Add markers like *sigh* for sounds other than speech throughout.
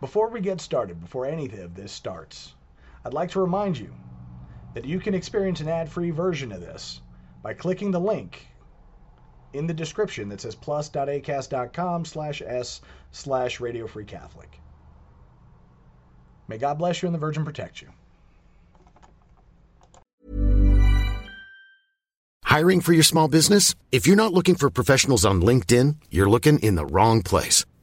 Before we get started, before any of this starts, I'd like to remind you that you can experience an ad-free version of this by clicking the link in the description that says plus.acast.com slash s slash radio free Catholic. May God bless you and the Virgin protect you. Hiring for your small business? If you're not looking for professionals on LinkedIn, you're looking in the wrong place.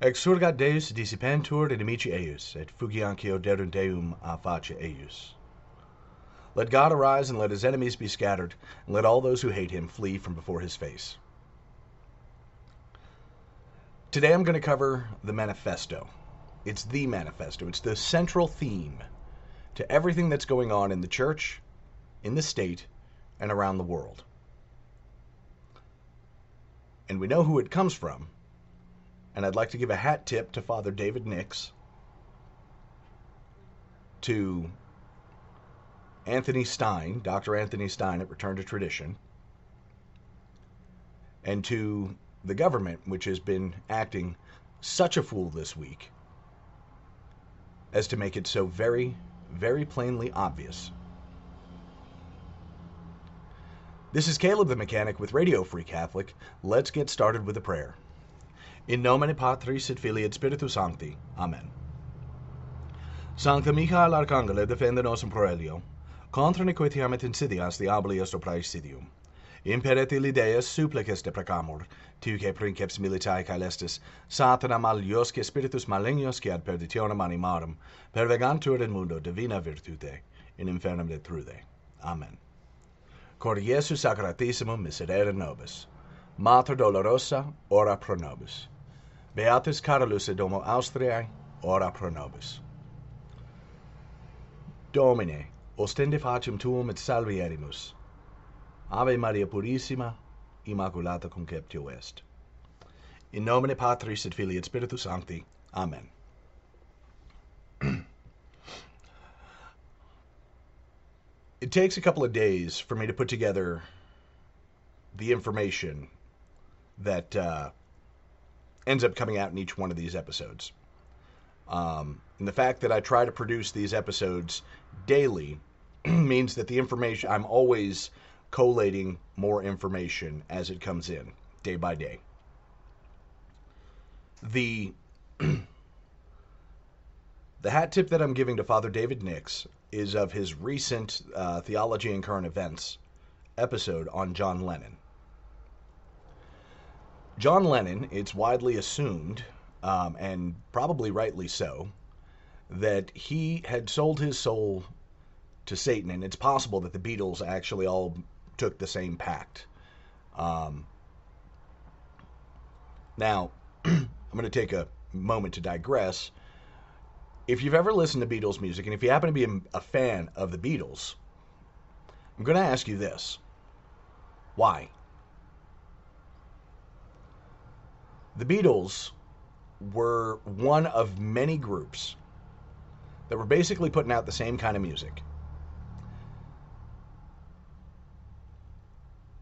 Exurgat Deus dissipentur inimici eius, et fugiancio derum Deum a face eius. Let God arise, and let his enemies be scattered, and let all those who hate him flee from before his face. Today I'm going to cover the manifesto. It's the manifesto. It's the central theme to everything that's going on in the church, in the state, and around the world. And we know who it comes from and I'd like to give a hat tip to Father David Nix, to Anthony Stine, Dr. Anthony Stine at Return to Tradition, and to the government, which has been acting such a fool this week as to make it so very, very plainly obvious. This is Caleb the Mechanic with Radio Free Catholic. Let's get started with a prayer. In nomine Patris et Filii et Spiritus Sancti. Amen. Sancta Michael Arcangele defende nos in proelio. Contra nequitiam et insidias diabolios opraesidium. Imperet illi Deus supplices deprecamur, tu que princeps militae caelestis, satana aliosque spiritus malignosque ad perditionem animarum, pervegantur in mundo divina virtute, in infernum detrude. Amen. Cor Iesu Sacratissimum miserere nobis. Mater dolorosa, ora pro nobis. Beatus Carolus Domo Austriae, ora pro nobis. Domine, ostende facem tuum et salvierimus. Ave Maria Purissima, Immaculata conceptio est. In nomine Patris et Filii et Spiritus Sancti. Amen. *clears throat* it takes a couple of days for me to put together the information that uh, ends up coming out in each one of these episodes. Um, and the fact that I try to produce these episodes daily *clears throat* means that the information, I'm always collating more information as it comes in, day by day. The *clears throat* the hat tip that I'm giving to Father David Nix is of his recent uh, Theology and Current Events episode on John Lennon. John Lennon, it's widely assumed, um, and probably rightly so, that he had sold his soul to Satan, and it's possible that the Beatles actually all took the same pact. Um, now, *clears throat* I'm going to take a moment to digress. If you've ever listened to Beatles music, and if you happen to be a, a fan of the Beatles, I'm going to ask you this why? The Beatles were one of many groups that were basically putting out the same kind of music.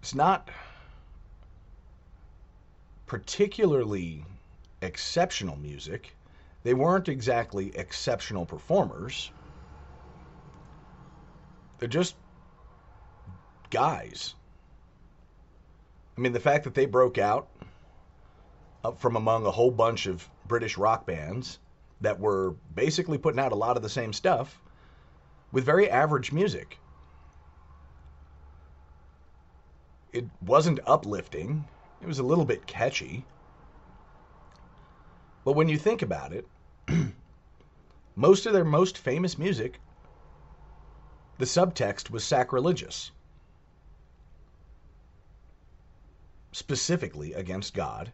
It's not particularly exceptional music. They weren't exactly exceptional performers. They're just guys. I mean, the fact that they broke out from among a whole bunch of British rock bands that were basically putting out a lot of the same stuff with very average music. It wasn't uplifting, it was a little bit catchy. But when you think about it, *clears throat* most of their most famous music, the subtext was sacrilegious, specifically against God,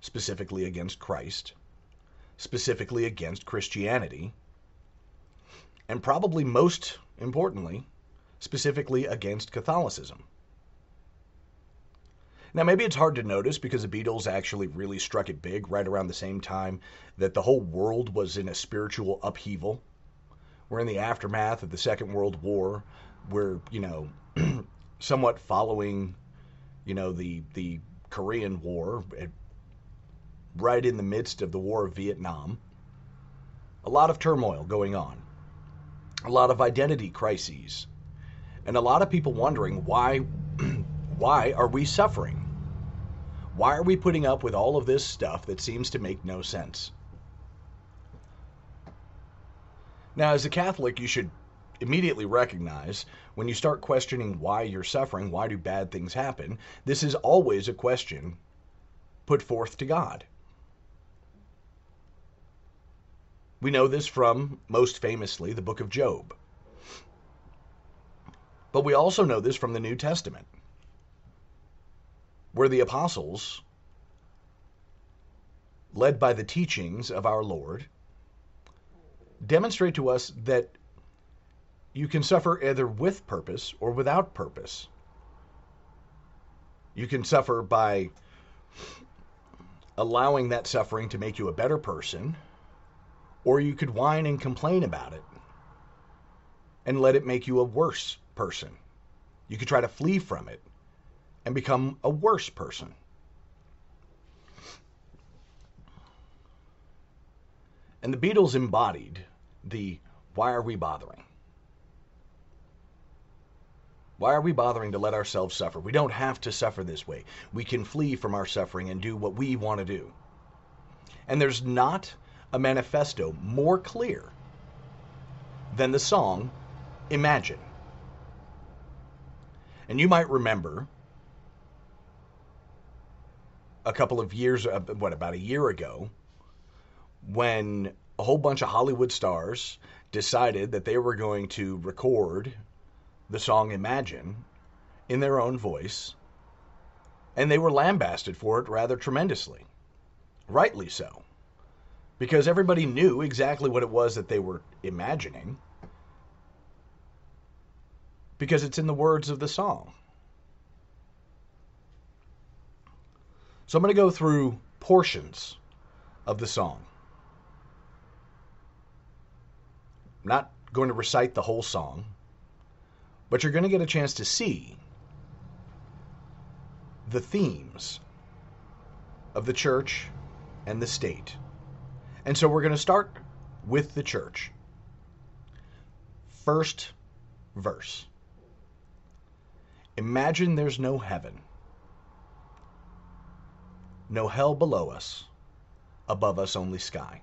specifically against Christ, specifically against Christianity, and probably most importantly, specifically against Catholicism. Now, maybe it's hard to notice because the Beatles actually really struck it big right around the same time that the whole world was in a spiritual upheaval. We're in the aftermath of the Second World War. We're, you know, *clears throat* somewhat following, you know, the the Korean War, right in the midst of the War of Vietnam. A lot of turmoil going on, a lot of identity crises, and a lot of people wondering why *clears throat* why are we suffering? Why are we putting up with all of this stuff that seems to make no sense? Now, as a Catholic, you should immediately recognize when you start questioning why you're suffering, why do bad things happen, this is always a question put forth to God. We know this from, most famously, the book of Job. But we also know this from the New Testament where the apostles, led by the teachings of our Lord, demonstrate to us that you can suffer either with purpose or without purpose. You can suffer by allowing that suffering to make you a better person, or you could whine and complain about it and let it make you a worse person. You could try to flee from it and become a worse person. And the Beatles embodied the why are we bothering? Why are we bothering to let ourselves suffer? We don't have to suffer this way. We can flee from our suffering and do what we want to do. And there's not a manifesto more clear than the song Imagine. And you might remember a couple of years, uh, what, about a year ago, when a whole bunch of Hollywood stars decided that they were going to record the song Imagine in their own voice, and they were lambasted for it rather tremendously. Rightly so. Because everybody knew exactly what it was that they were imagining, because it's in the words of the song. So I'm going to go through portions of the song. I'm not going to recite the whole song, but you're going to get a chance to see the themes of the church and the state. And so we're going to start with the church. First verse Imagine there's no heaven no hell below us, above us only sky.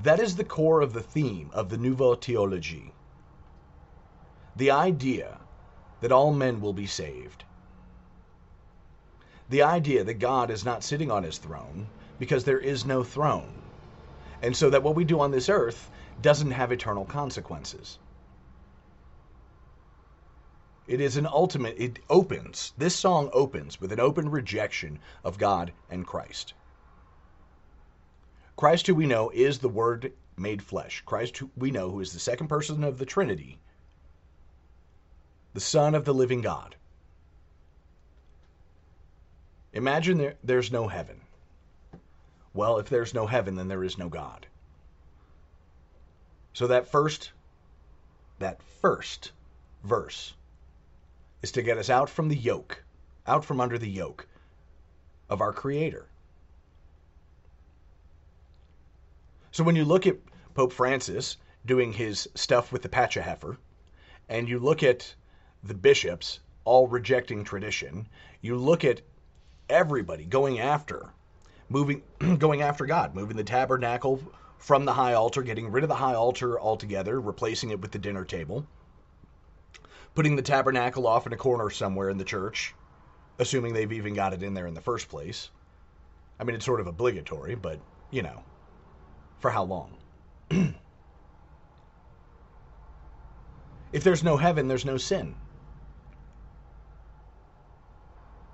That is the core of the theme of the Nouveau Theologie. The idea that all men will be saved. The idea that God is not sitting on his throne because there is no throne. And so that what we do on this earth doesn't have eternal consequences. It is an ultimate, it opens, this song opens with an open rejection of God and Christ. Christ, who we know is the Word made flesh. Christ, who we know, who is the second person of the Trinity, the Son of the living God. Imagine there, there's no heaven. Well, if there's no heaven, then there is no God. So that first, that first verse is to get us out from the yoke, out from under the yoke of our Creator. So when you look at Pope Francis doing his stuff with the Heifer, and you look at the bishops all rejecting tradition. You look at everybody going after moving *clears throat* going after God, moving the tabernacle from the high altar, getting rid of the high altar altogether, replacing it with the dinner table, putting the tabernacle off in a corner somewhere in the church, assuming they've even got it in there in the first place. I mean, it's sort of obligatory, but, you know, for how long? *clears throat* if there's no heaven, there's no sin.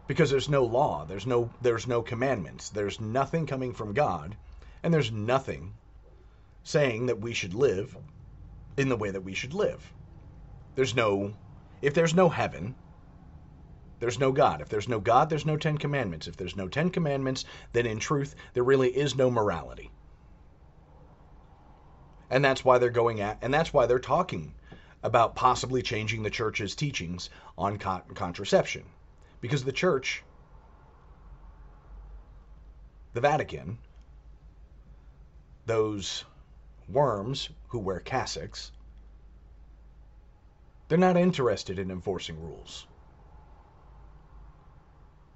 Because there's no law, there's no there's no commandments, there's nothing coming from God, and there's nothing saying that we should live in the way that we should live. There's no if there's no heaven, there's no God. If there's no God, there's no Ten Commandments. If there's no Ten Commandments, then in truth, there really is no morality. And that's why they're going at, and that's why they're talking about possibly changing the church's teachings on contraception. Because the church, the Vatican, those worms who wear cassocks, they're not interested in enforcing rules.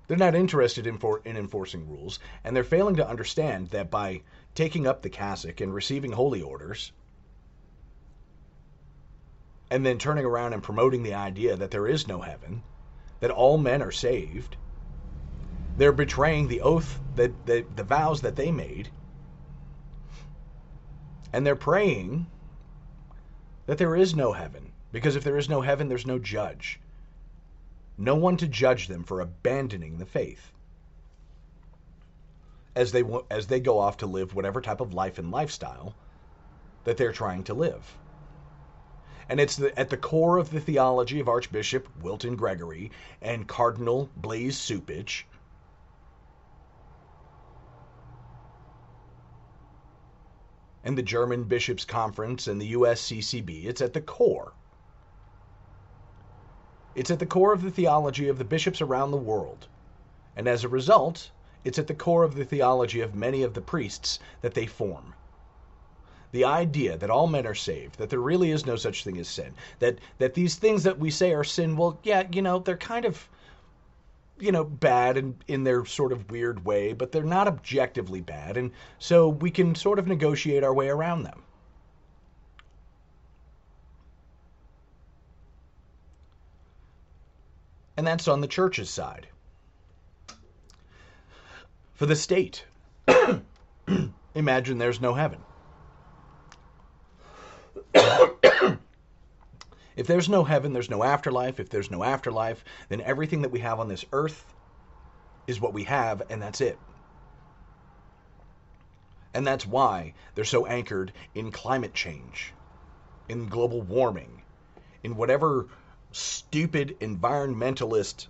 They're not interested in, for, in enforcing rules, and they're failing to understand that by taking up the cassock and receiving holy orders, and then turning around and promoting the idea that there is no heaven, that all men are saved, they're betraying the oath that, that the vows that they made, and they're praying that there is no heaven, because if there is no heaven, there's no judge. No one to judge them for abandoning the faith. As they as they go off to live whatever type of life and lifestyle that they're trying to live. And it's the, at the core of the theology of Archbishop Wilton Gregory and Cardinal Blase Cupich and the German Bishops' Conference and the USCCB. It's at the core it's at the core of the theology of the bishops around the world. And as a result, it's at the core of the theology of many of the priests that they form. The idea that all men are saved, that there really is no such thing as sin, that, that these things that we say are sin, well, yeah, you know, they're kind of, you know, bad in, in their sort of weird way, but they're not objectively bad, and so we can sort of negotiate our way around them. and that's on the church's side. For the state, *coughs* imagine there's no heaven. If there's no heaven, there's no afterlife. If there's no afterlife, then everything that we have on this earth is what we have, and that's it. And that's why they're so anchored in climate change, in global warming, in whatever stupid environmentalist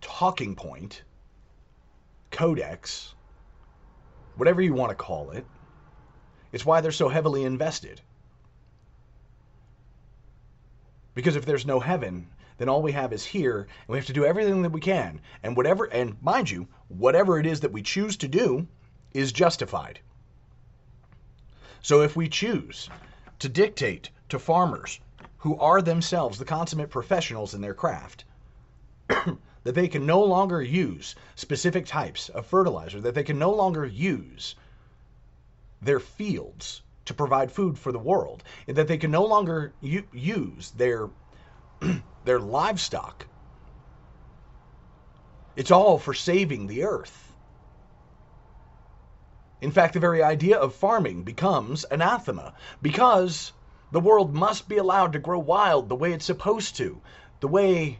talking point, codex, whatever you want to call it. It's why they're so heavily invested. Because if there's no heaven, then all we have is here, and we have to do everything that we can. And whatever, and mind you, whatever it is that we choose to do is justified. So if we choose to dictate to farmers who are themselves the consummate professionals in their craft, *clears throat* that they can no longer use specific types of fertilizer, that they can no longer use their fields to provide food for the world, and that they can no longer u- use their *clears throat* their livestock. It's all for saving the earth. In fact, the very idea of farming becomes anathema because the world must be allowed to grow wild the way it's supposed to, the way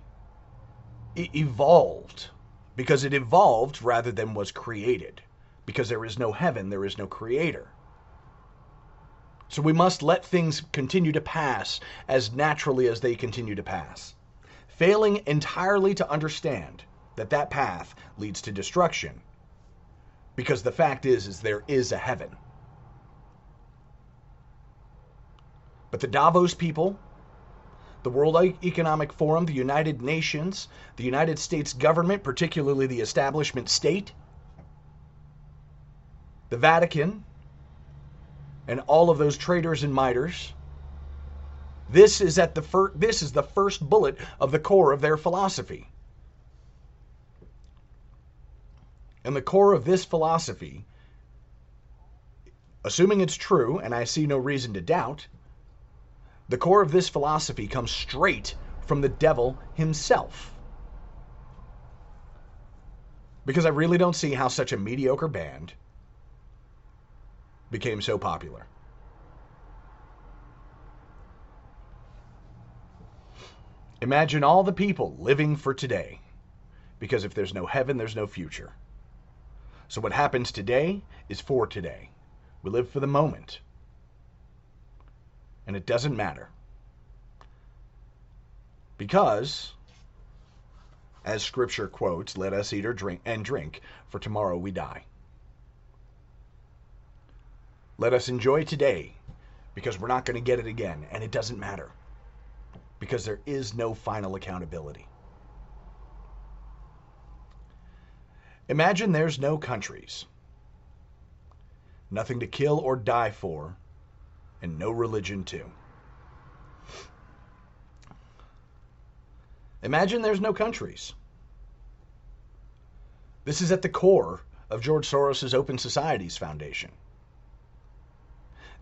it evolved, because it evolved rather than was created. Because there is no heaven, there is no creator. So we must let things continue to pass as naturally as they continue to pass, failing entirely to understand that that path leads to destruction. Because the fact is is there is a heaven. But the Davos people, the World Economic Forum, the United Nations, the United States government, particularly the establishment state, the Vatican, and all of those traitors and miters, This is at the fir- this is the first bullet of the core of their philosophy. And the core of this philosophy, assuming it's true, and I see no reason to doubt, the core of this philosophy comes straight from the devil himself. Because I really don't see how such a mediocre band became so popular. Imagine all the people living for today. Because if there's no heaven, there's no future. So what happens today is for today. We live for the moment. And it doesn't matter. Because, as scripture quotes, let us eat or drink and drink, for tomorrow we die. Let us enjoy today because we're not going to get it again, and it doesn't matter because there is no final accountability. Imagine there's no countries, nothing to kill or die for, and no religion too. Imagine there's no countries. This is at the core of George Soros' Open Societies Foundation.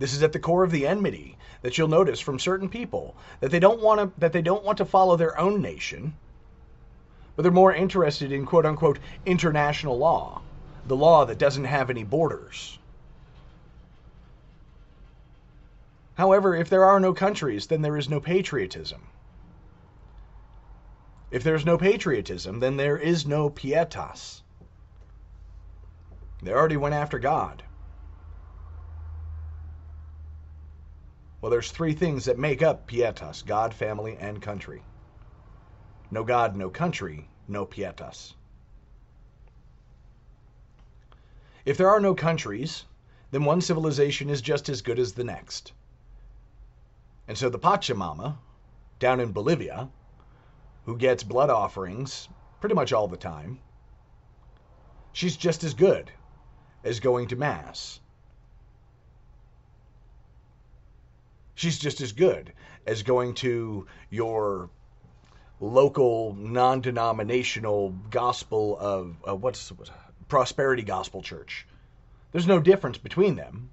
This is at the core of the enmity that you'll notice from certain people that they don't want to that they don't want to follow their own nation, but they're more interested in quote unquote international law, the law that doesn't have any borders. However, if there are no countries, then there is no patriotism. If there's no patriotism, then there is no pietas. They already went after God. Well, there's three things that make up pietas God, family, and country. No God, no country, no pietas. If there are no countries, then one civilization is just as good as the next. And so the Pachamama, down in Bolivia, who gets blood offerings pretty much all the time, she's just as good as going to Mass she's just as good as going to your local non-denominational gospel of uh, what's what, prosperity gospel church. There's no difference between them.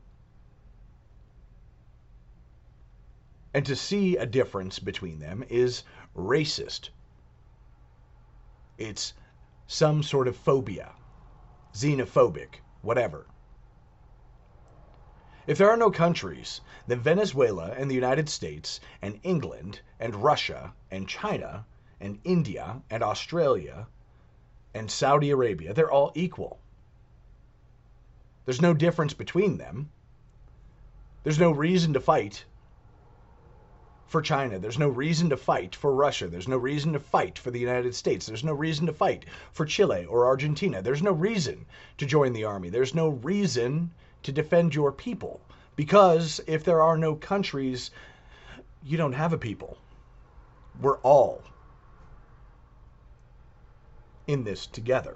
And to see a difference between them is racist. It's some sort of phobia, xenophobic, whatever. If there are no countries, then Venezuela and the United States and England and Russia and China and India and Australia and Saudi Arabia, they're all equal. There's no difference between them. There's no reason to fight for China. There's no reason to fight for Russia. There's no reason to fight for the United States. There's no reason to fight for Chile or Argentina. There's no reason to join the army. There's no reason to defend your people. Because if there are no countries, you don't have a people. We're all in this together.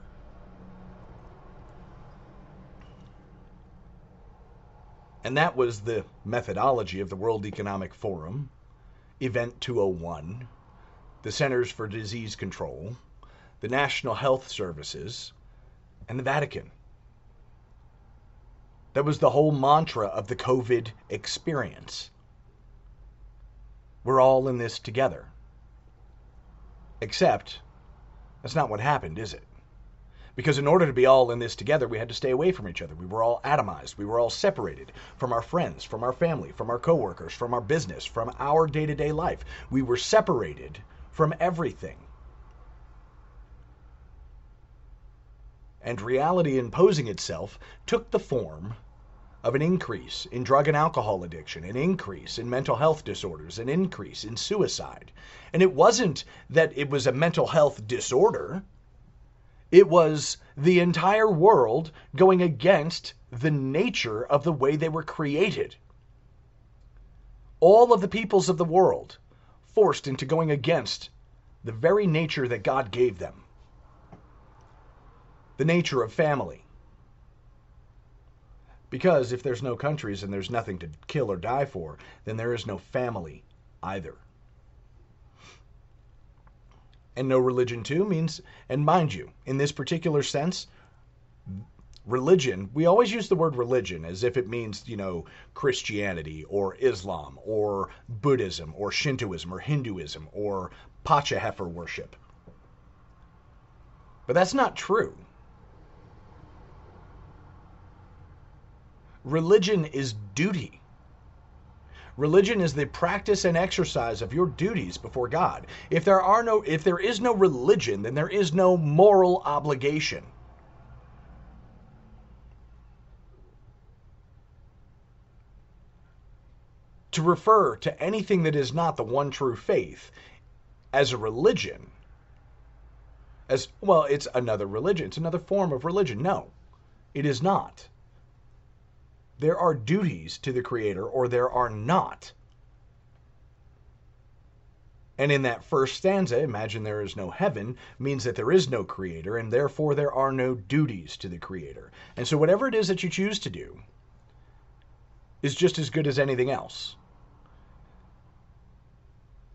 And that was the methodology of the World Economic Forum, Event 201, the Centers for Disease Control, the National Health Services, and the Vatican. That was the whole mantra of the COVID experience. We're all in this together. Except, that's not what happened, is it? Because in order to be all in this together, we had to stay away from each other. We were all atomized. We were all separated from our friends, from our family, from our coworkers, from our business, from our day to day life. We were separated from everything. And reality imposing itself took the form of an increase in drug and alcohol addiction, an increase in mental health disorders, an increase in suicide. And it wasn't that it was a mental health disorder, it was the entire world going against the nature of the way they were created. All of the peoples of the world forced into going against the very nature that God gave them the nature of family. Because if there's no countries and there's nothing to kill or die for, then there is no family either. And no religion too means, and mind you, in this particular sense, religion, we always use the word religion as if it means, you know, Christianity or Islam or Buddhism or Shintoism or Hinduism or Pacha worship. But that's not true. Religion is duty. Religion is the practice and exercise of your duties before God. If there are no if there is no religion, then there is no moral obligation. To refer to anything that is not the one true faith as a religion as well, it's another religion, it's another form of religion. No, it is not. There are duties to the Creator, or there are not. And in that first stanza, imagine there is no heaven, means that there is no Creator, and therefore there are no duties to the Creator. And so, whatever it is that you choose to do is just as good as anything else.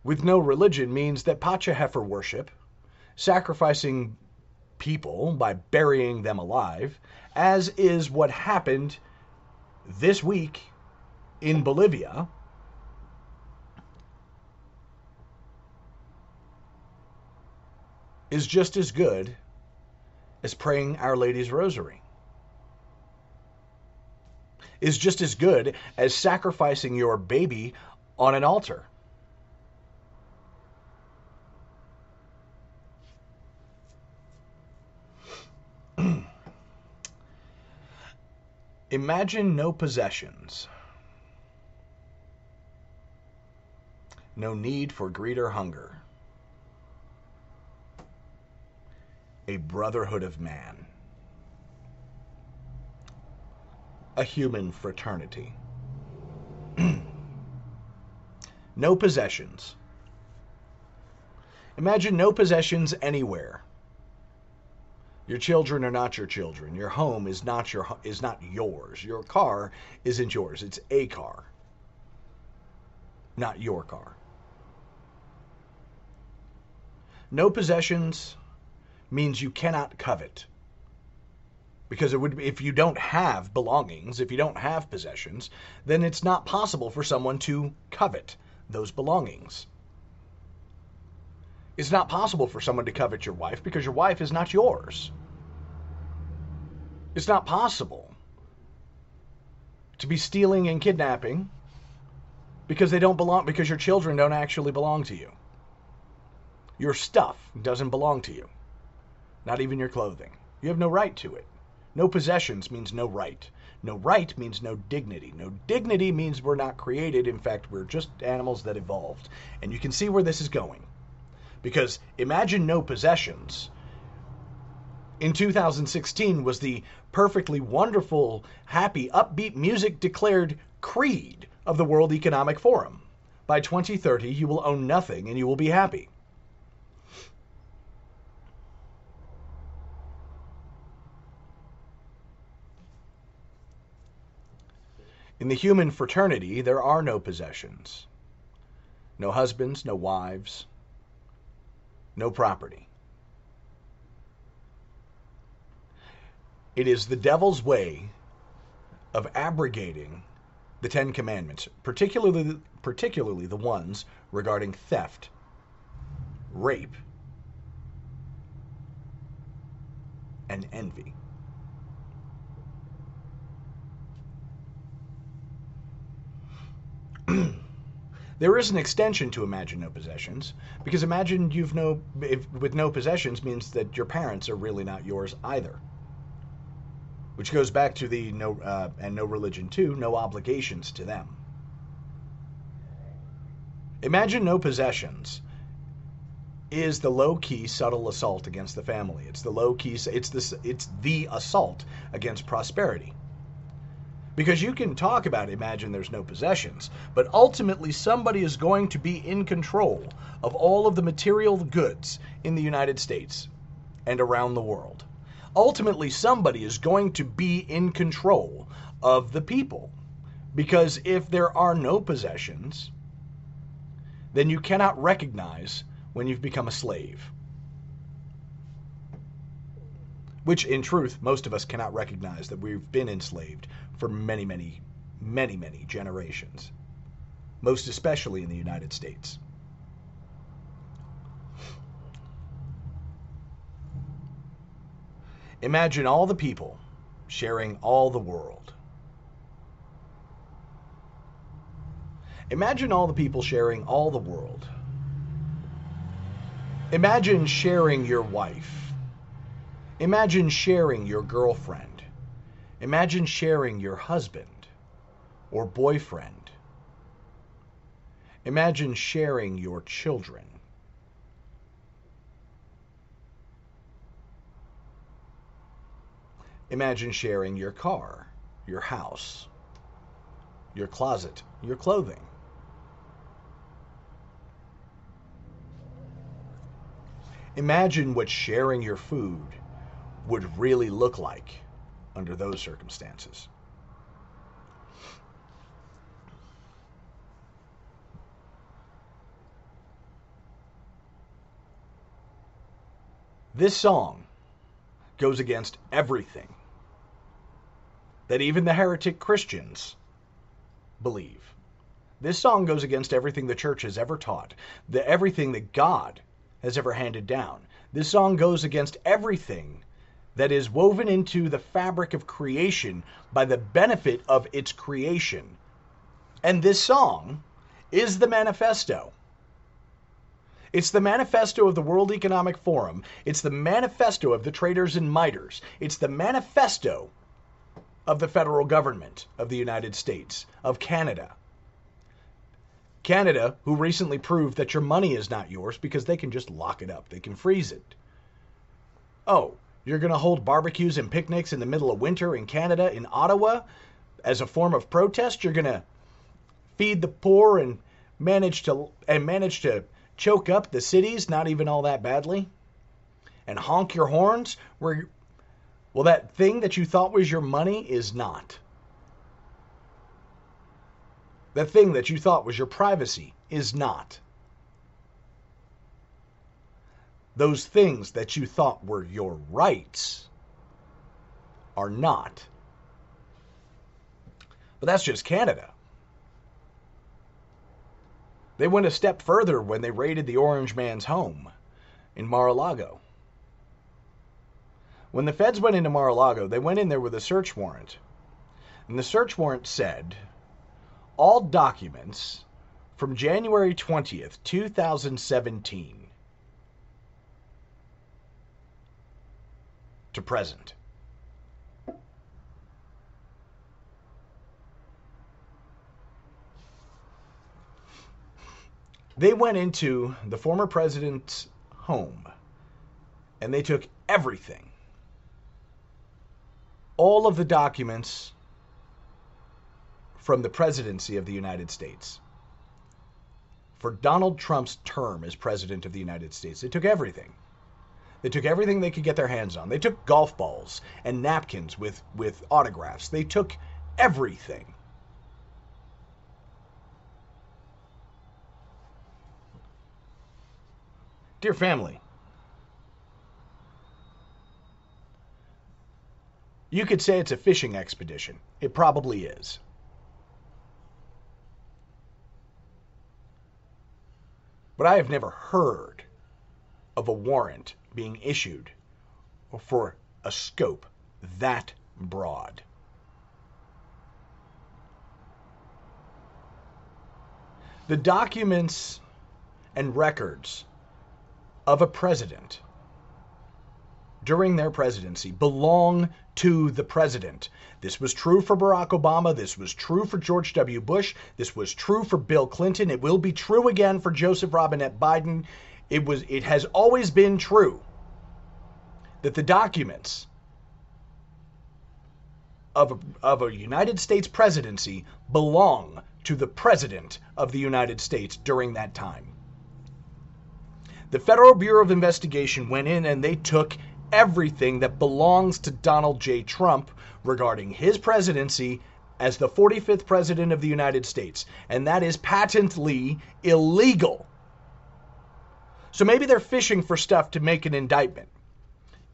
With no religion means that Pacha Heifer worship, sacrificing people by burying them alive, as is what happened this week in Bolivia, is just as good as praying Our Lady's Rosary. Is just as good as sacrificing your baby on an altar. Imagine no possessions. No need for greed or hunger. A brotherhood of man. A human fraternity. *clears throat* no possessions. Imagine no possessions anywhere. Your children are not your children. Your home is not your is not yours. Your car isn't yours. It's a car. Not your car. No possessions means you cannot covet. Because it would if you don't have belongings, if you don't have possessions, then it's not possible for someone to covet those belongings. It's not possible for someone to covet your wife because your wife is not yours. It's not possible to be stealing and kidnapping because they don't belong because your children don't actually belong to you. Your stuff doesn't belong to you. Not even your clothing. You have no right to it. No possessions means no right. No right means no dignity. No dignity means we're not created. In fact, we're just animals that evolved. And you can see where this is going. Because imagine no possessions. In 2016 was the perfectly wonderful, happy, upbeat music declared creed of the World Economic Forum. By 2030, you will own nothing and you will be happy. In the human fraternity, there are no possessions. No husbands, no wives, no property. It is the devil's way of abrogating the Ten Commandments, particularly, particularly the ones regarding theft, rape, and envy. *clears throat* There is an extension to imagine no possessions, because imagine you've no, if, with no possessions means that your parents are really not yours either. Which goes back to the no, uh, and no religion too, no obligations to them. Imagine no possessions is the low key subtle assault against the family. It's the low key, it's, this, it's the assault against prosperity. Because you can talk about imagine there's no possessions, but ultimately somebody is going to be in control of all of the material goods in the United States and around the world. Ultimately, somebody is going to be in control of the people. Because if there are no possessions, then you cannot recognize when you've become a slave. Which, in truth, most of us cannot recognize that we've been enslaved for many, many, many, many generations, most especially in the United States. Imagine all the people sharing all the world. Imagine all the people sharing all the world. Imagine sharing your wife. Imagine sharing your girlfriend. Imagine sharing your husband or boyfriend. Imagine sharing your children. Imagine sharing your car, your house, your closet, your clothing. Imagine what sharing your food would really look like under those circumstances. This song goes against everything that even the heretic Christians believe. This song goes against everything the church has ever taught, the everything that God has ever handed down. This song goes against everything that is woven into the fabric of creation by the benefit of its creation. And this song is the manifesto. It's the manifesto of the World Economic Forum. It's the manifesto of the traders and miters. It's the manifesto of the federal government of the United States, of Canada. Canada, who recently proved that your money is not yours because they can just lock it up, they can freeze it. Oh, you're going to hold barbecues and picnics in the middle of winter in Canada, in Ottawa, as a form of protest. You're going to feed the poor and manage to and manage to choke up the cities, not even all that badly, and honk your horns. Where, well, that thing that you thought was your money is not. That thing that you thought was your privacy is not. those things that you thought were your rights are not. But that's just Canada. They went a step further when they raided the Orange Man's home in Mar a Lago. When the feds went into Mar a Lago, they went in there with a search warrant. And the search warrant said all documents from January 20th, 2017 to present. They went into the former president's home and they took everything. All of the documents from the presidency of the United States. For Donald Trump's term as president of the United States, they took everything. They took everything they could get their hands on. They took golf balls and napkins with, with autographs. They took everything. Dear family, you could say it's a fishing expedition. It probably is. But I have never heard of a warrant being issued for a scope that broad. The documents and records of a president during their presidency belong to the president. This was true for Barack Obama. This was true for George W. Bush. This was true for Bill Clinton. It will be true again for Joseph Robinette Biden. It was it has always been true that the documents of a, of a United States presidency belong to the President of the United States during that time. The Federal Bureau of Investigation went in and they took everything that belongs to Donald J. Trump regarding his presidency as the 45th President of the United States, and that is patently illegal. So maybe they're fishing for stuff to make an indictment.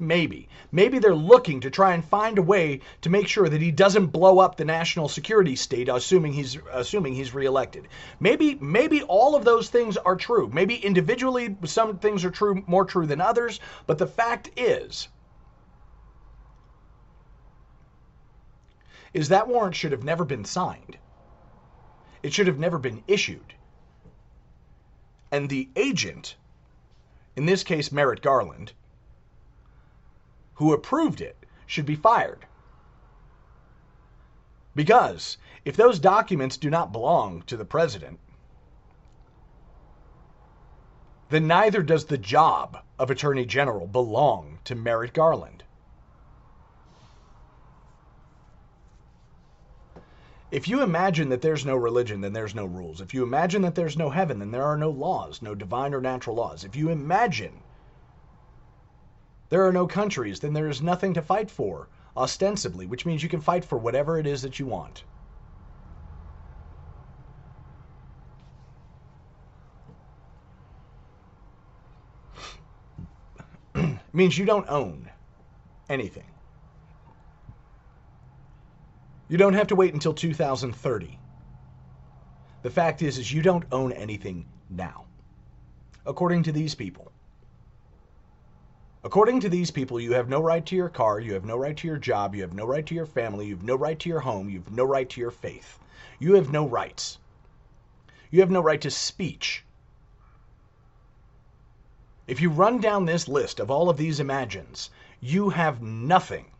Maybe. Maybe they're looking to try and find a way to make sure that he doesn't blow up the national security state assuming he's assuming he's reelected. Maybe maybe all of those things are true. Maybe individually some things are true more true than others, but the fact is is that warrant should have never been signed. It should have never been issued. And the agent, in this case Merrick Garland, who approved it should be fired. Because if those documents do not belong to the president, then neither does the job of Attorney General belong to Merrick Garland. If you imagine that there's no religion, then there's no rules. If you imagine that there's no heaven, then there are no laws, no divine or natural laws. If you imagine there are no countries, then there is nothing to fight for, ostensibly, which means you can fight for whatever it is that you want. *clears throat* means you don't own anything. You don't have to wait until 2030. The fact is is you don't own anything now. According to these people. According to these people, you have no right to your car, you have no right to your job, you have no right to your family, you have no right to your home, you have no right to your faith. You have no rights. You have no right to speech. If you run down this list of all of these imagines, you have nothing.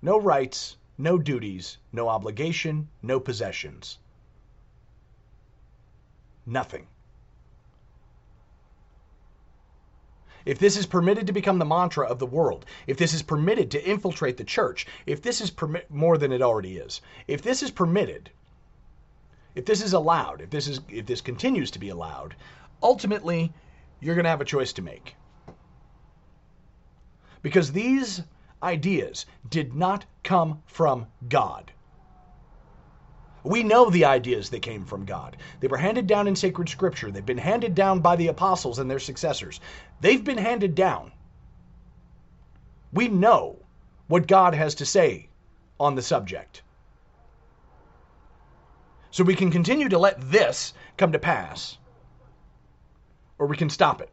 No rights, no duties, no obligation, no possessions. Nothing. If this is permitted to become the mantra of the world, if this is permitted to infiltrate the church, if this is permit more than it already is, if this is permitted, if this is allowed, if this is if this continues to be allowed, ultimately you're going to have a choice to make. Because these ideas did not come from God. We know the ideas that came from God. They were handed down in sacred scripture. They've been handed down by the apostles and their successors. They've been handed down. We know what God has to say on the subject. So we can continue to let this come to pass, or we can stop it.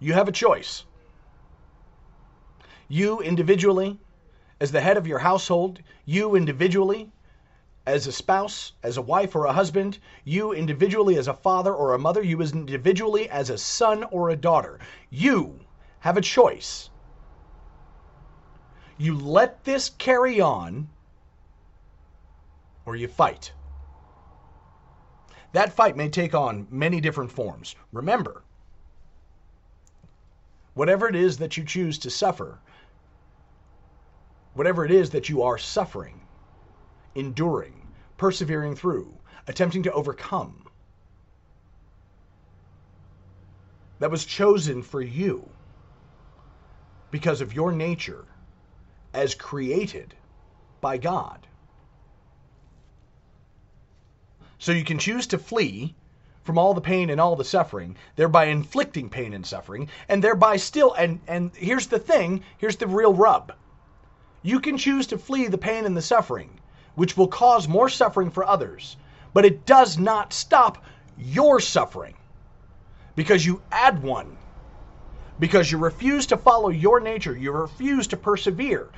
You have a choice. You individually, as the head of your household, you individually, as a spouse, as a wife or a husband, you individually as a father or a mother, you as individually as a son or a daughter. You have a choice. You let this carry on or you fight. That fight may take on many different forms. Remember, whatever it is that you choose to suffer, whatever it is that you are suffering, enduring, persevering through, attempting to overcome, that was chosen for you because of your nature as created by God. So you can choose to flee from all the pain and all the suffering, thereby inflicting pain and suffering, and thereby still and and here's the thing, here's the real rub. You can choose to flee the pain and the suffering, which will cause more suffering for others, but it does not stop your suffering because you add one. Because you refuse to follow your nature, you refuse to persevere.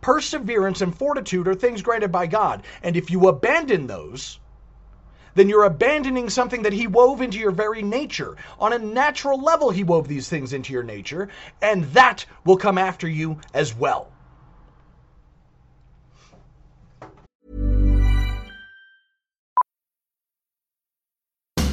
Perseverance and fortitude are things granted by God, and if you abandon those, then you're abandoning something that He wove into your very nature. On a natural level, He wove these things into your nature, and that will come after you as well.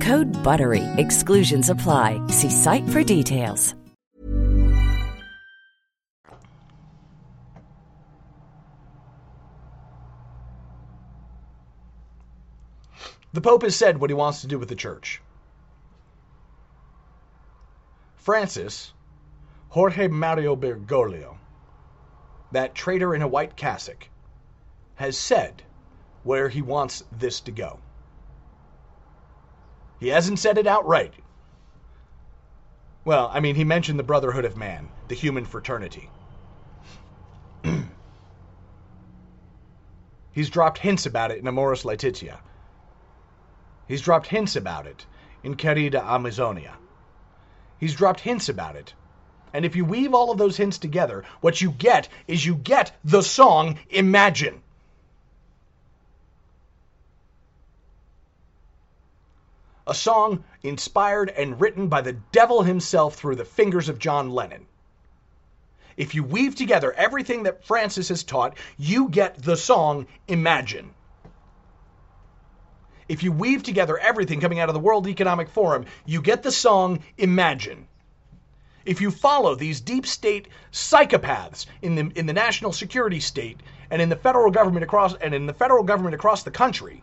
Code BUTTERY. Exclusions apply. See site for details. The Pope has said what he wants to do with the church. Francis, Jorge Mario Bergoglio, that traitor in a white cassock, has said where he wants this to go. He hasn't said it outright. Well, I mean, he mentioned the brotherhood of man, the human fraternity. *clears throat* He's dropped hints about it in Amoris Laetitia. He's dropped hints about it in Querida Amazonia. He's dropped hints about it. And if you weave all of those hints together, what you get is you get the song Imagine. A song inspired and written by the devil himself through the fingers of John Lennon. If you weave together everything that Francis has taught, you get the song Imagine. If you weave together everything coming out of the World Economic Forum, you get the song Imagine. If you follow these deep state psychopaths in the in the national security state and in the federal government across and in the federal government across the country,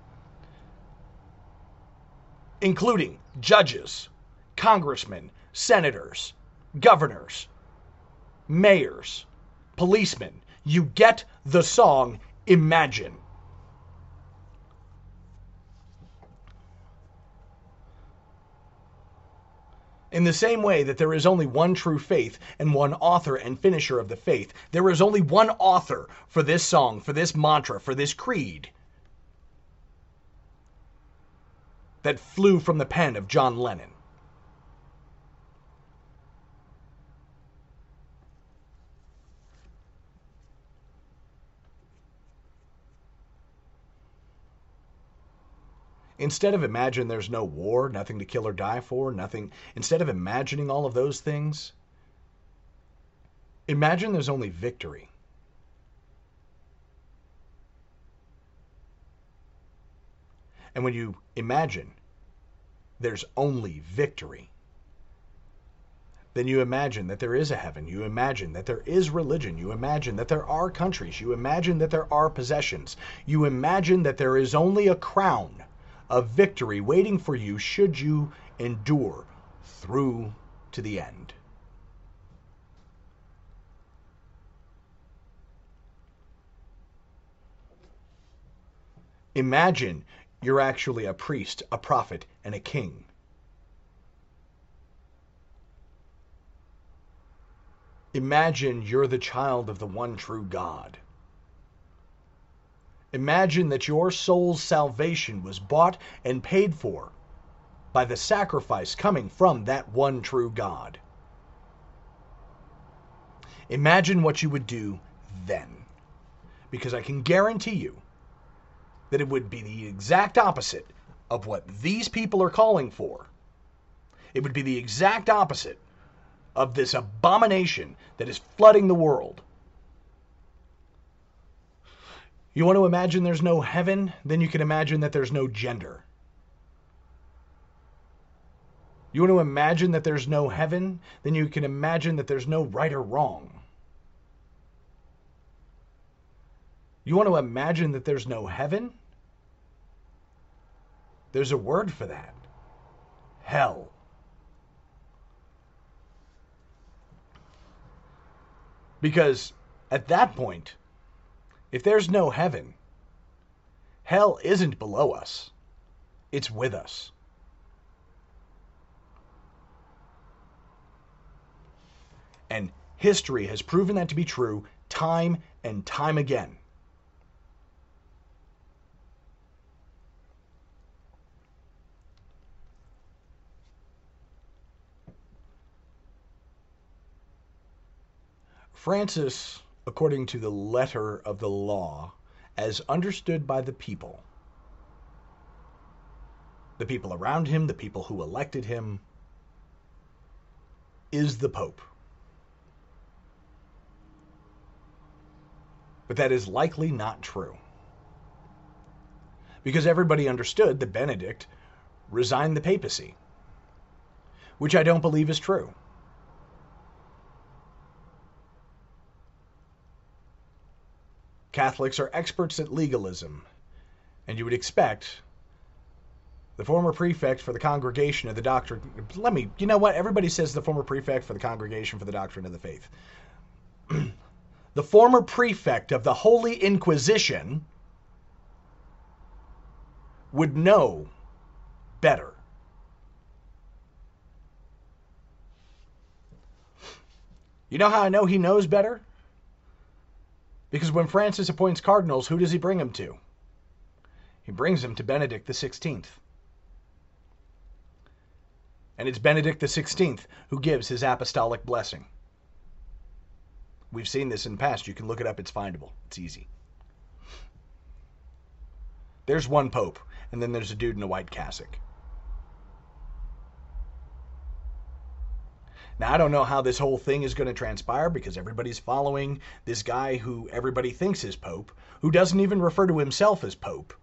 including judges, congressmen, senators, governors, mayors, policemen, you get the song Imagine. In the same way that there is only one true faith and one author and finisher of the faith, there is only one author for this song, for this mantra, for this creed that flew from the pen of John Lennon. Instead of imagine there's no war, nothing to kill or die for, nothing, instead of imagining all of those things, imagine there's only victory. And when you imagine there's only victory, then you imagine that there is a heaven. You imagine that there is religion. You imagine that there are countries. You imagine that there are possessions. You imagine that there is only a crown of victory waiting for you should you endure through to the end. Imagine you're actually a priest, a prophet, and a king. Imagine you're the child of the one true God. Imagine that your soul's salvation was bought and paid for by the sacrifice coming from that one true God. Imagine what you would do then. Because I can guarantee you that it would be the exact opposite of what these people are calling for. It would be the exact opposite of this abomination that is flooding the world. You want to imagine there's no heaven? Then you can imagine that there's no gender. You want to imagine that there's no heaven? Then you can imagine that there's no right or wrong. You want to imagine that there's no heaven? There's a word for that hell. Because at that point, if there's no heaven, hell isn't below us, it's with us. And history has proven that to be true time and time again. Francis, according to the letter of the law, as understood by the people, the people around him, the people who elected him, is the Pope. But that is likely not true. Because everybody understood that Benedict resigned the papacy, which I don't believe is true. Catholics are experts at legalism, and you would expect the former prefect for the congregation of the doctrine. Let me, you know what? Everybody says the former prefect for the congregation for the doctrine of the faith. *clears throat* the former prefect of the Holy Inquisition would know better. You know how I know he knows better? Because when Francis appoints cardinals, who does he bring them to? He brings them to Benedict XVI. And it's Benedict XVI who gives his apostolic blessing. We've seen this in the past. You can look it up, it's findable. It's easy. There's one pope, and then there's a dude in a white cassock. Now, I don't know how this whole thing is going to transpire because everybody's following this guy who everybody thinks is Pope, who doesn't even refer to himself as Pope.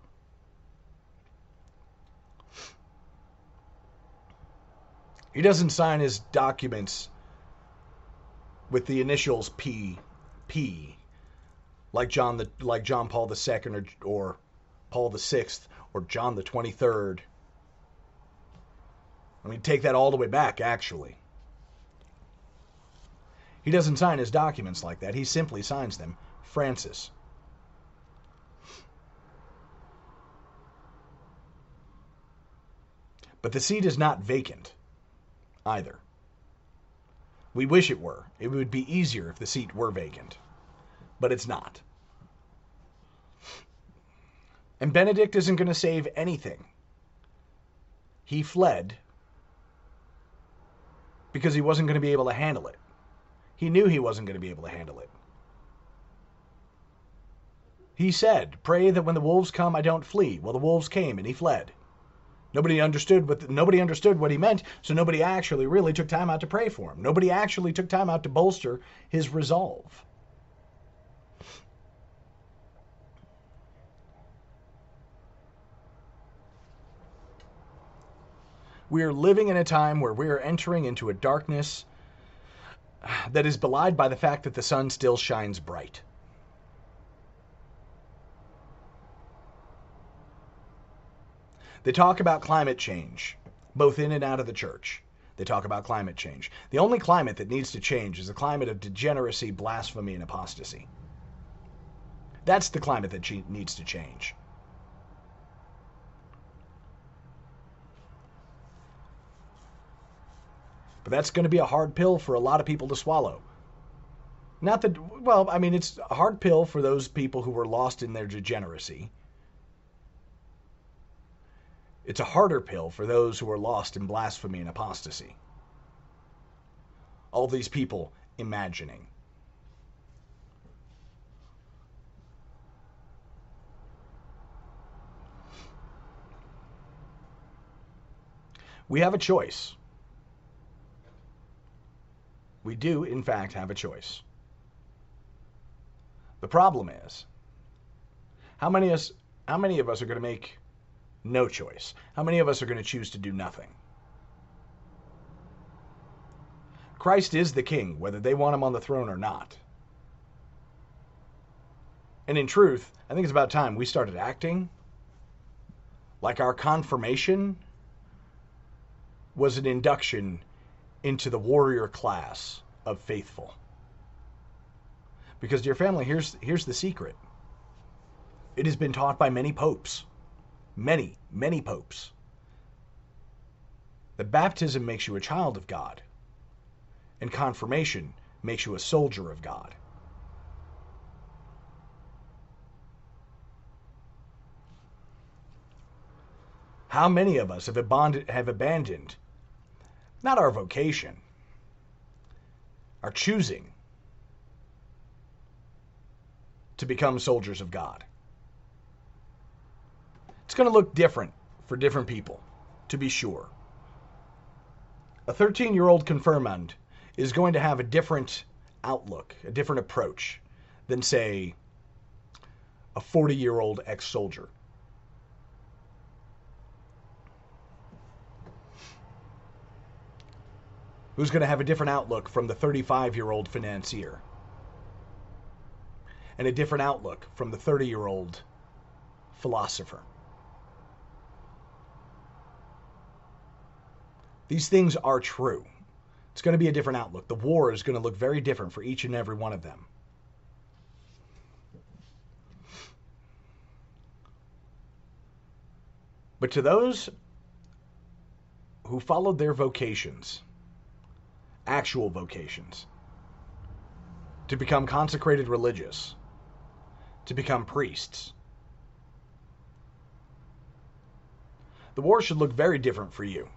He doesn't sign his documents with the initials P, P, like John the like John Paul II or or Paul VI or John the 23rd. I mean, take that all the way back, actually. He doesn't sign his documents like that. He simply signs them Francis. But the seat is not vacant either. We wish it were. It would be easier if the seat were vacant. But it's not. And Benedict isn't going to save anything. He fled because he wasn't going to be able to handle it. He knew he wasn't going to be able to handle it. He said, Pray that when the wolves come, I don't flee. Well, the wolves came and he fled. Nobody understood what nobody understood what he meant, so nobody actually really took time out to pray for him. Nobody actually took time out to bolster his resolve. We are living in a time where we are entering into a darkness *sighs* that is belied by the fact that the sun still shines bright. They talk about climate change, both in and out of the church. They talk about climate change. The only climate that needs to change is the climate of degeneracy, blasphemy, and apostasy. That's the climate that needs to change. But that's going to be a hard pill for a lot of people to swallow. Not that, well, I mean, it's a hard pill for those people who were lost in their degeneracy. It's a harder pill for those who are lost in blasphemy and apostasy. All these people imagining. We have a choice. We do, in fact, have a choice. The problem is, how many, us, how many of us are going to make no choice? How many of us are going to choose to do nothing? Christ is the king, whether they want him on the throne or not. And in truth, I think it's about time we started acting like our confirmation was an induction into the warrior class of faithful. Because, dear family, here's, here's the secret it has been taught by many popes, many, many popes, that baptism makes you a child of God, and confirmation makes you a soldier of God. How many of us have abandoned, have abandoned not our vocation, our choosing to become soldiers of God? It's going to look different for different people, to be sure. A 13 year old confirmand is going to have a different outlook, a different approach than, say, a 40 year old ex soldier. Who's going to have a different outlook from the 35 year old financier? And a different outlook from the 30 year old philosopher. These things are true. It's going to be a different outlook. The war is going to look very different for each and every one of them. But to those who followed their vocations, actual vocations, to become consecrated religious, to become priests, the war should look very different for you.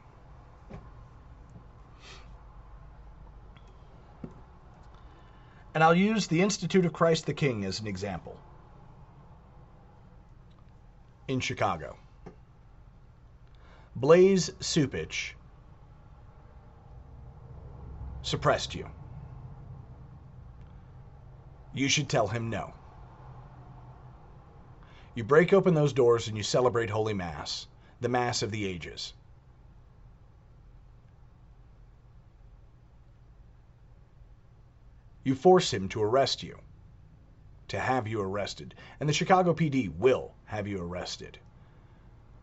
And I'll use the Institute of Christ the King as an example. In Chicago, Blase Cupich suppressed you. You should tell him no. You break open those doors and you celebrate Holy Mass, the Mass of the ages. You force him to arrest you, to have you arrested. And the Chicago PD will have you arrested.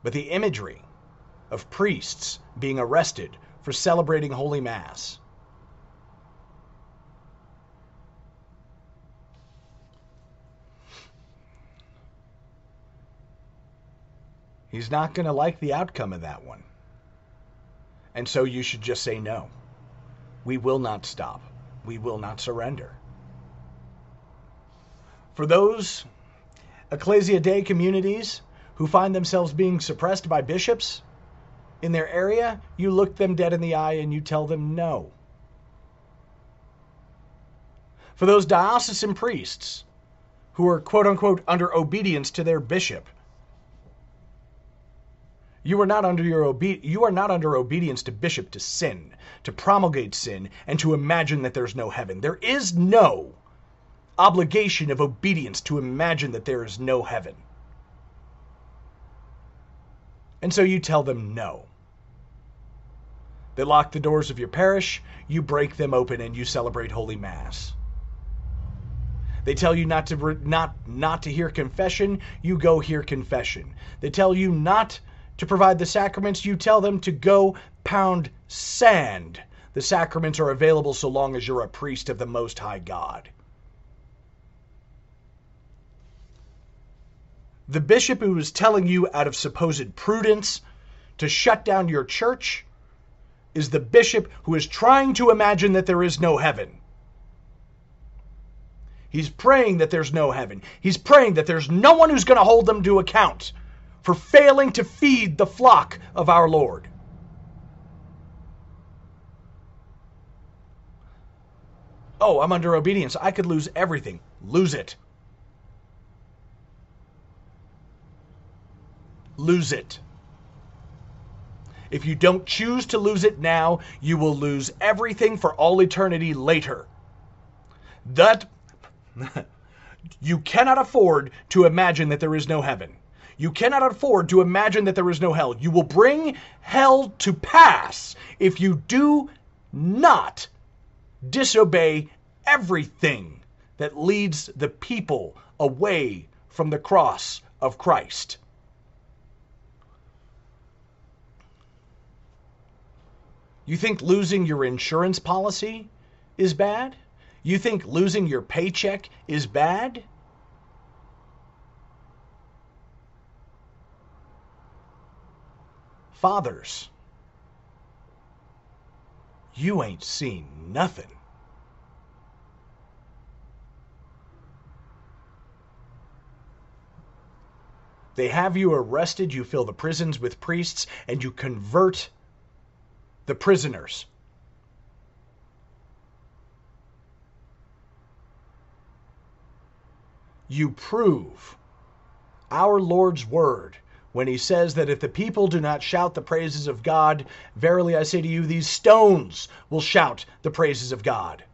But the imagery of priests being arrested for celebrating Holy Mass He's not going to like the outcome of that one. And so you should just say no. We will not stop we will not surrender. For those Ecclesia Dei communities who find themselves being suppressed by bishops in their area, you look them dead in the eye and you tell them no. For those diocesan priests who are quote unquote under obedience to their bishop, you are not under your obe- you are not under obedience to bishop to sin, to promulgate sin, and to imagine that there's no heaven. There is no obligation of obedience to imagine that there is no heaven. And so you tell them no. They lock the doors of your parish, you break them open and you celebrate Holy Mass. They tell you not to not not to hear confession, you go hear confession. They tell you not to provide the sacraments, you tell them to go pound sand. The sacraments are available so long as you're a priest of the Most High God. The bishop who is telling you out of supposed prudence to shut down your church is the bishop who is trying to imagine that there is no heaven. He's praying that there's no heaven. He's praying that there's no one who's going to hold them to account for failing to feed the flock of our Lord. Oh, I'm under obedience. I could lose everything. Lose it. Lose it. If you don't choose to lose it now, you will lose everything for all eternity later. That *laughs* you cannot afford to imagine that there is no heaven. You cannot afford to imagine that there is no hell. You will bring hell to pass if you do not disobey everything that leads the people away from the cross of Christ. You think losing your insurance policy is bad? You think losing your paycheck is bad? Fathers, you ain't seen nothing. They have you arrested, you fill the prisons with priests, and you convert the prisoners. You prove our Lord's word when he says that if the people do not shout the praises of God, verily I say to you, these stones will shout the praises of God.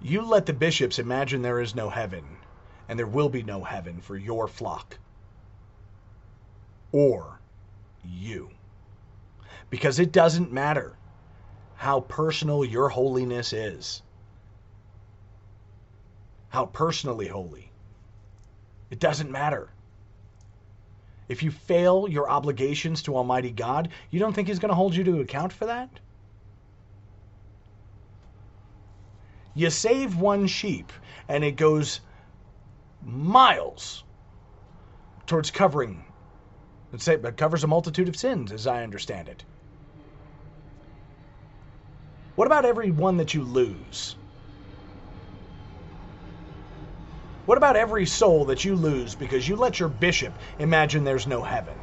You let the bishops imagine there is no heaven, and there will be no heaven for your flock. Or you. Because it doesn't matter how personal your holiness is, how personally holy. It doesn't matter. If you fail your obligations to Almighty God, you don't think He's going to hold you to account for that? You save one sheep, and it goes miles towards covering. It covers a multitude of sins, as I understand it. What about every one that you lose? What about every soul that you lose because you let your bishop imagine there's no heaven?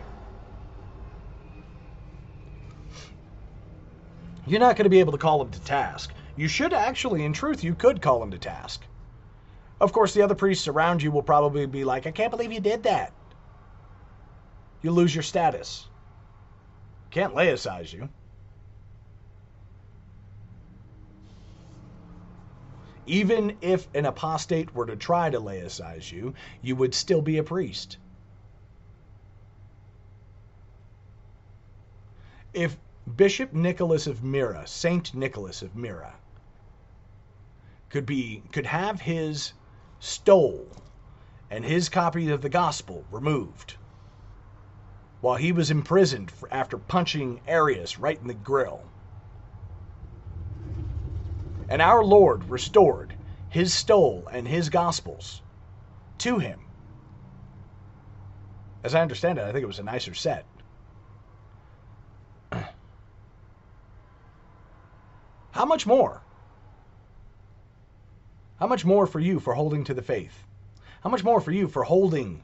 You're not going to be able to call him to task. You should actually, in truth, you could call him to task. Of course, the other priests around you will probably be like, I can't believe you did that. You lose your status. Can't laicize you. Even if an apostate were to try to laicize you, you would still be a priest. If Bishop Nicholas of Myra, Saint Nicholas of Myra, could be could have his stole and his copy of the gospel removed while he was imprisoned after punching Arius right in the grill and our Lord restored his stole and his gospels to him. As I understand it, I think it was a nicer set. *clears throat* How much more? How much more for you for holding to the faith? How much more for you for holding,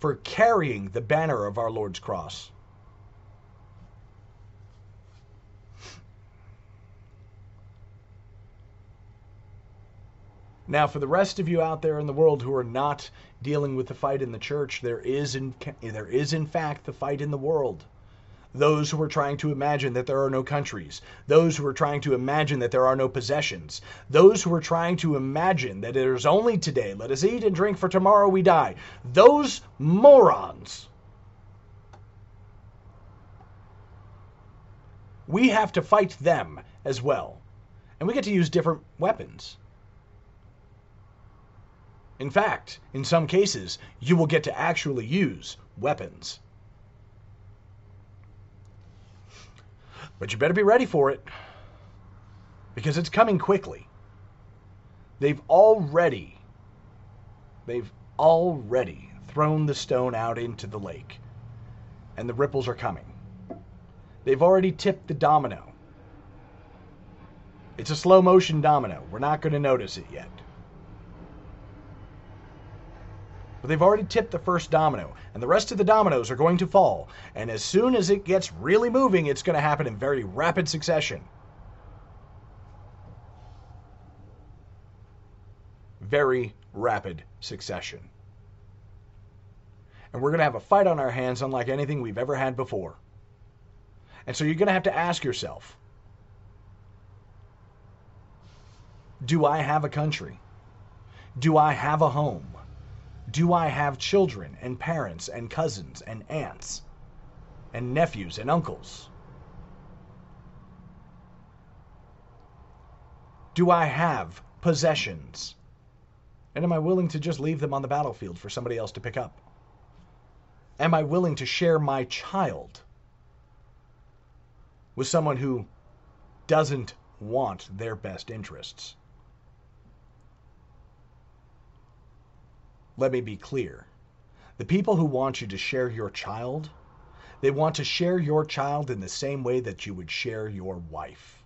for carrying the banner of our Lord's cross? Now, for the rest of you out there in the world who are not dealing with the fight in the church, there is in, there is in fact the fight in the world. Those who are trying to imagine that there are no countries, those who are trying to imagine that there are no possessions, those who are trying to imagine that it is only today, let us eat and drink, for tomorrow we die. Those morons. We have to fight them as well. And we get to use different weapons. In fact, in some cases, you will get to actually use weapons. But you better be ready for it because it's coming quickly. They've already they've already thrown the stone out into the lake and the ripples are coming. They've already tipped the domino. It's a slow motion domino. We're not going to notice it yet. But they've already tipped the first domino, and the rest of the dominoes are going to fall. And as soon as it gets really moving, it's going to happen in very rapid succession. very rapid succession. And we're going to have a fight on our hands unlike anything we've ever had before. And so you're going to have to ask yourself Do I have a country? Do I have a home? Do I have children and parents and cousins and aunts and nephews and uncles? Do I have possessions? And am I willing to just leave them on the battlefield for somebody else to pick up? Am I willing to share my child with someone who doesn't want their best interests? Let me be clear. The people who want you to share your child, they want to share your child in the same way that you would share your wife.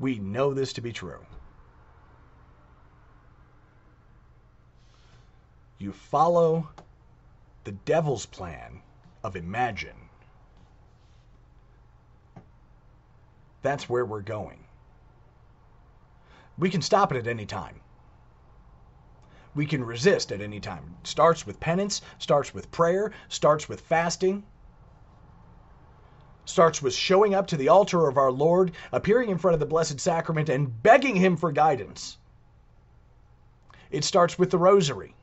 We know this to be true. You follow the devil's plan of imagine. That's where we're going. We can stop it at any time. We can resist at any time. Starts with penance, starts with prayer, starts with fasting, starts with showing up to the altar of our Lord, appearing in front of the Blessed Sacrament, and begging Him for guidance. It starts with the Rosary.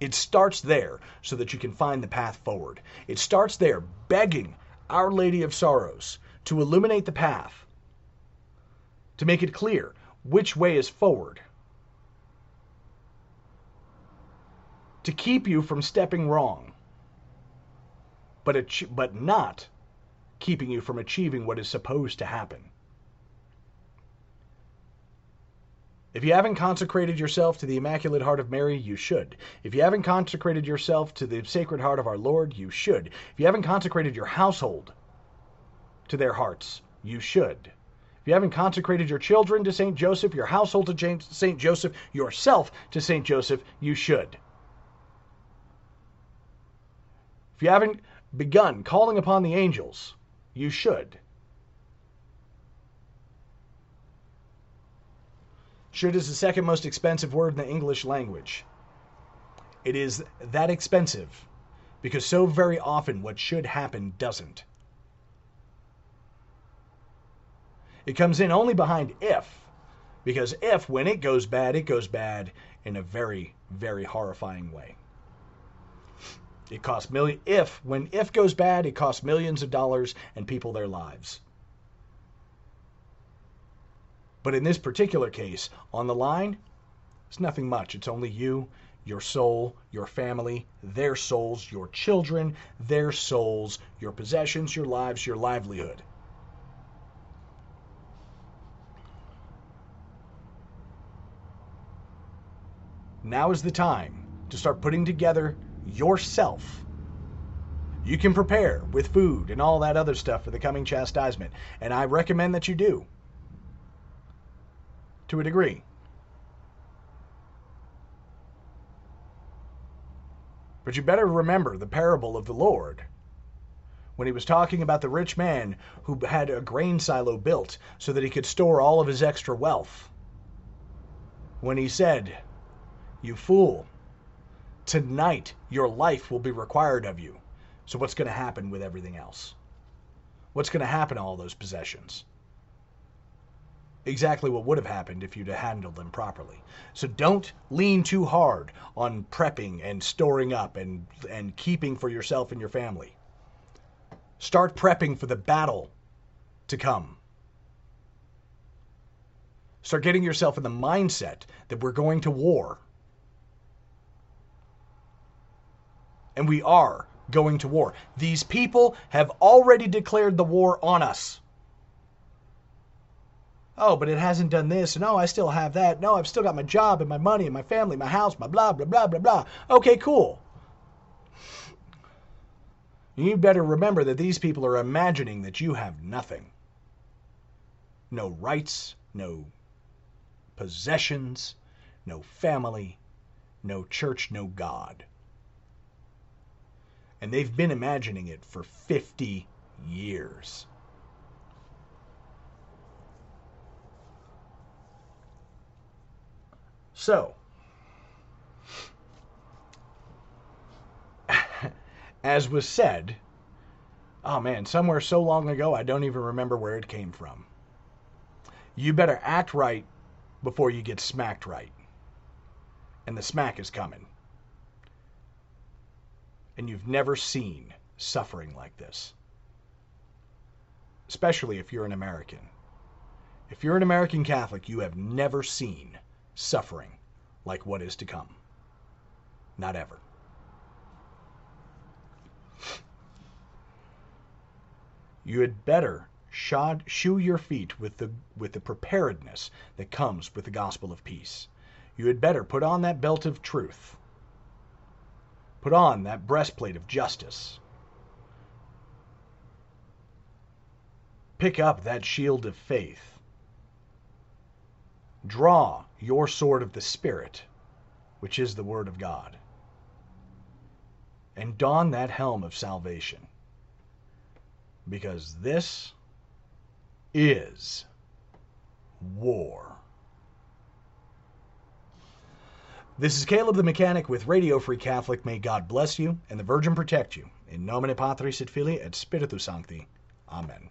It starts there so that you can find the path forward. It starts there begging Our Lady of Sorrows to illuminate the path, to make it clear which way is forward, to keep you from stepping wrong, but, but not keeping you from achieving what is supposed to happen. If you haven't consecrated yourself to the Immaculate Heart of Mary, you should. If you haven't consecrated yourself to the Sacred Heart of our Lord, you should. If you haven't consecrated your household to their hearts, you should. If you haven't consecrated your children to St. Joseph, your household to St. Joseph, yourself to St. Joseph, you should. If you haven't begun calling upon the angels, you should. Should is the second most expensive word in the English language. It is that expensive because so very often what should happen doesn't. It comes in only behind if, because if, when it goes bad, it goes bad in a very, very horrifying way. It costs million if when if goes bad, it costs millions of dollars and people their lives. But in this particular case, on the line, it's nothing much. It's only you, your soul, your family, their souls, your children, their souls, your possessions, your lives, your livelihood. Now is the time to start putting together yourself. You can prepare with food and all that other stuff for the coming chastisement, and I recommend that you do to a degree. But you better remember the parable of the Lord when he was talking about the rich man who had a grain silo built so that he could store all of his extra wealth. When he said, You fool, tonight your life will be required of you. So what's going to happen with everything else? What's going to happen to all those possessions? Exactly what would have happened if you'd handled them properly. So don't lean too hard on prepping and storing up and, and keeping for yourself and your family. Start prepping for the battle to come. Start getting yourself in the mindset that we're going to war. And we are going to war. These people have already declared the war on us oh, but it hasn't done this, and oh, I still have that. No, oh, I've still got my job and my money and my family, my house, my blah, blah, blah, blah, blah. Okay, cool. You better remember that these people are imagining that you have nothing. No rights, no possessions, no family, no church, no God. And they've been imagining it for 50 years. So, *laughs* as was said, oh man, somewhere so long ago, I don't even remember where it came from. You better act right before you get smacked right. And the smack is coming. And you've never seen suffering like this. Especially if you're an American. If you're an American Catholic, you have never seen suffering like what is to come. Not ever. You had better shod, shoe your feet with the, with the preparedness that comes with the gospel of peace. You had better put on that belt of truth. Put on that breastplate of justice. Pick up that shield of faith. Draw your sword of the Spirit, which is the Word of God. And don that helm of salvation. Because this is war. This is Caleb the Mechanic with Radio Free Catholic. May God bless you and the Virgin protect you. In nomine Patris et Filii et Spiritus Sancti. Amen.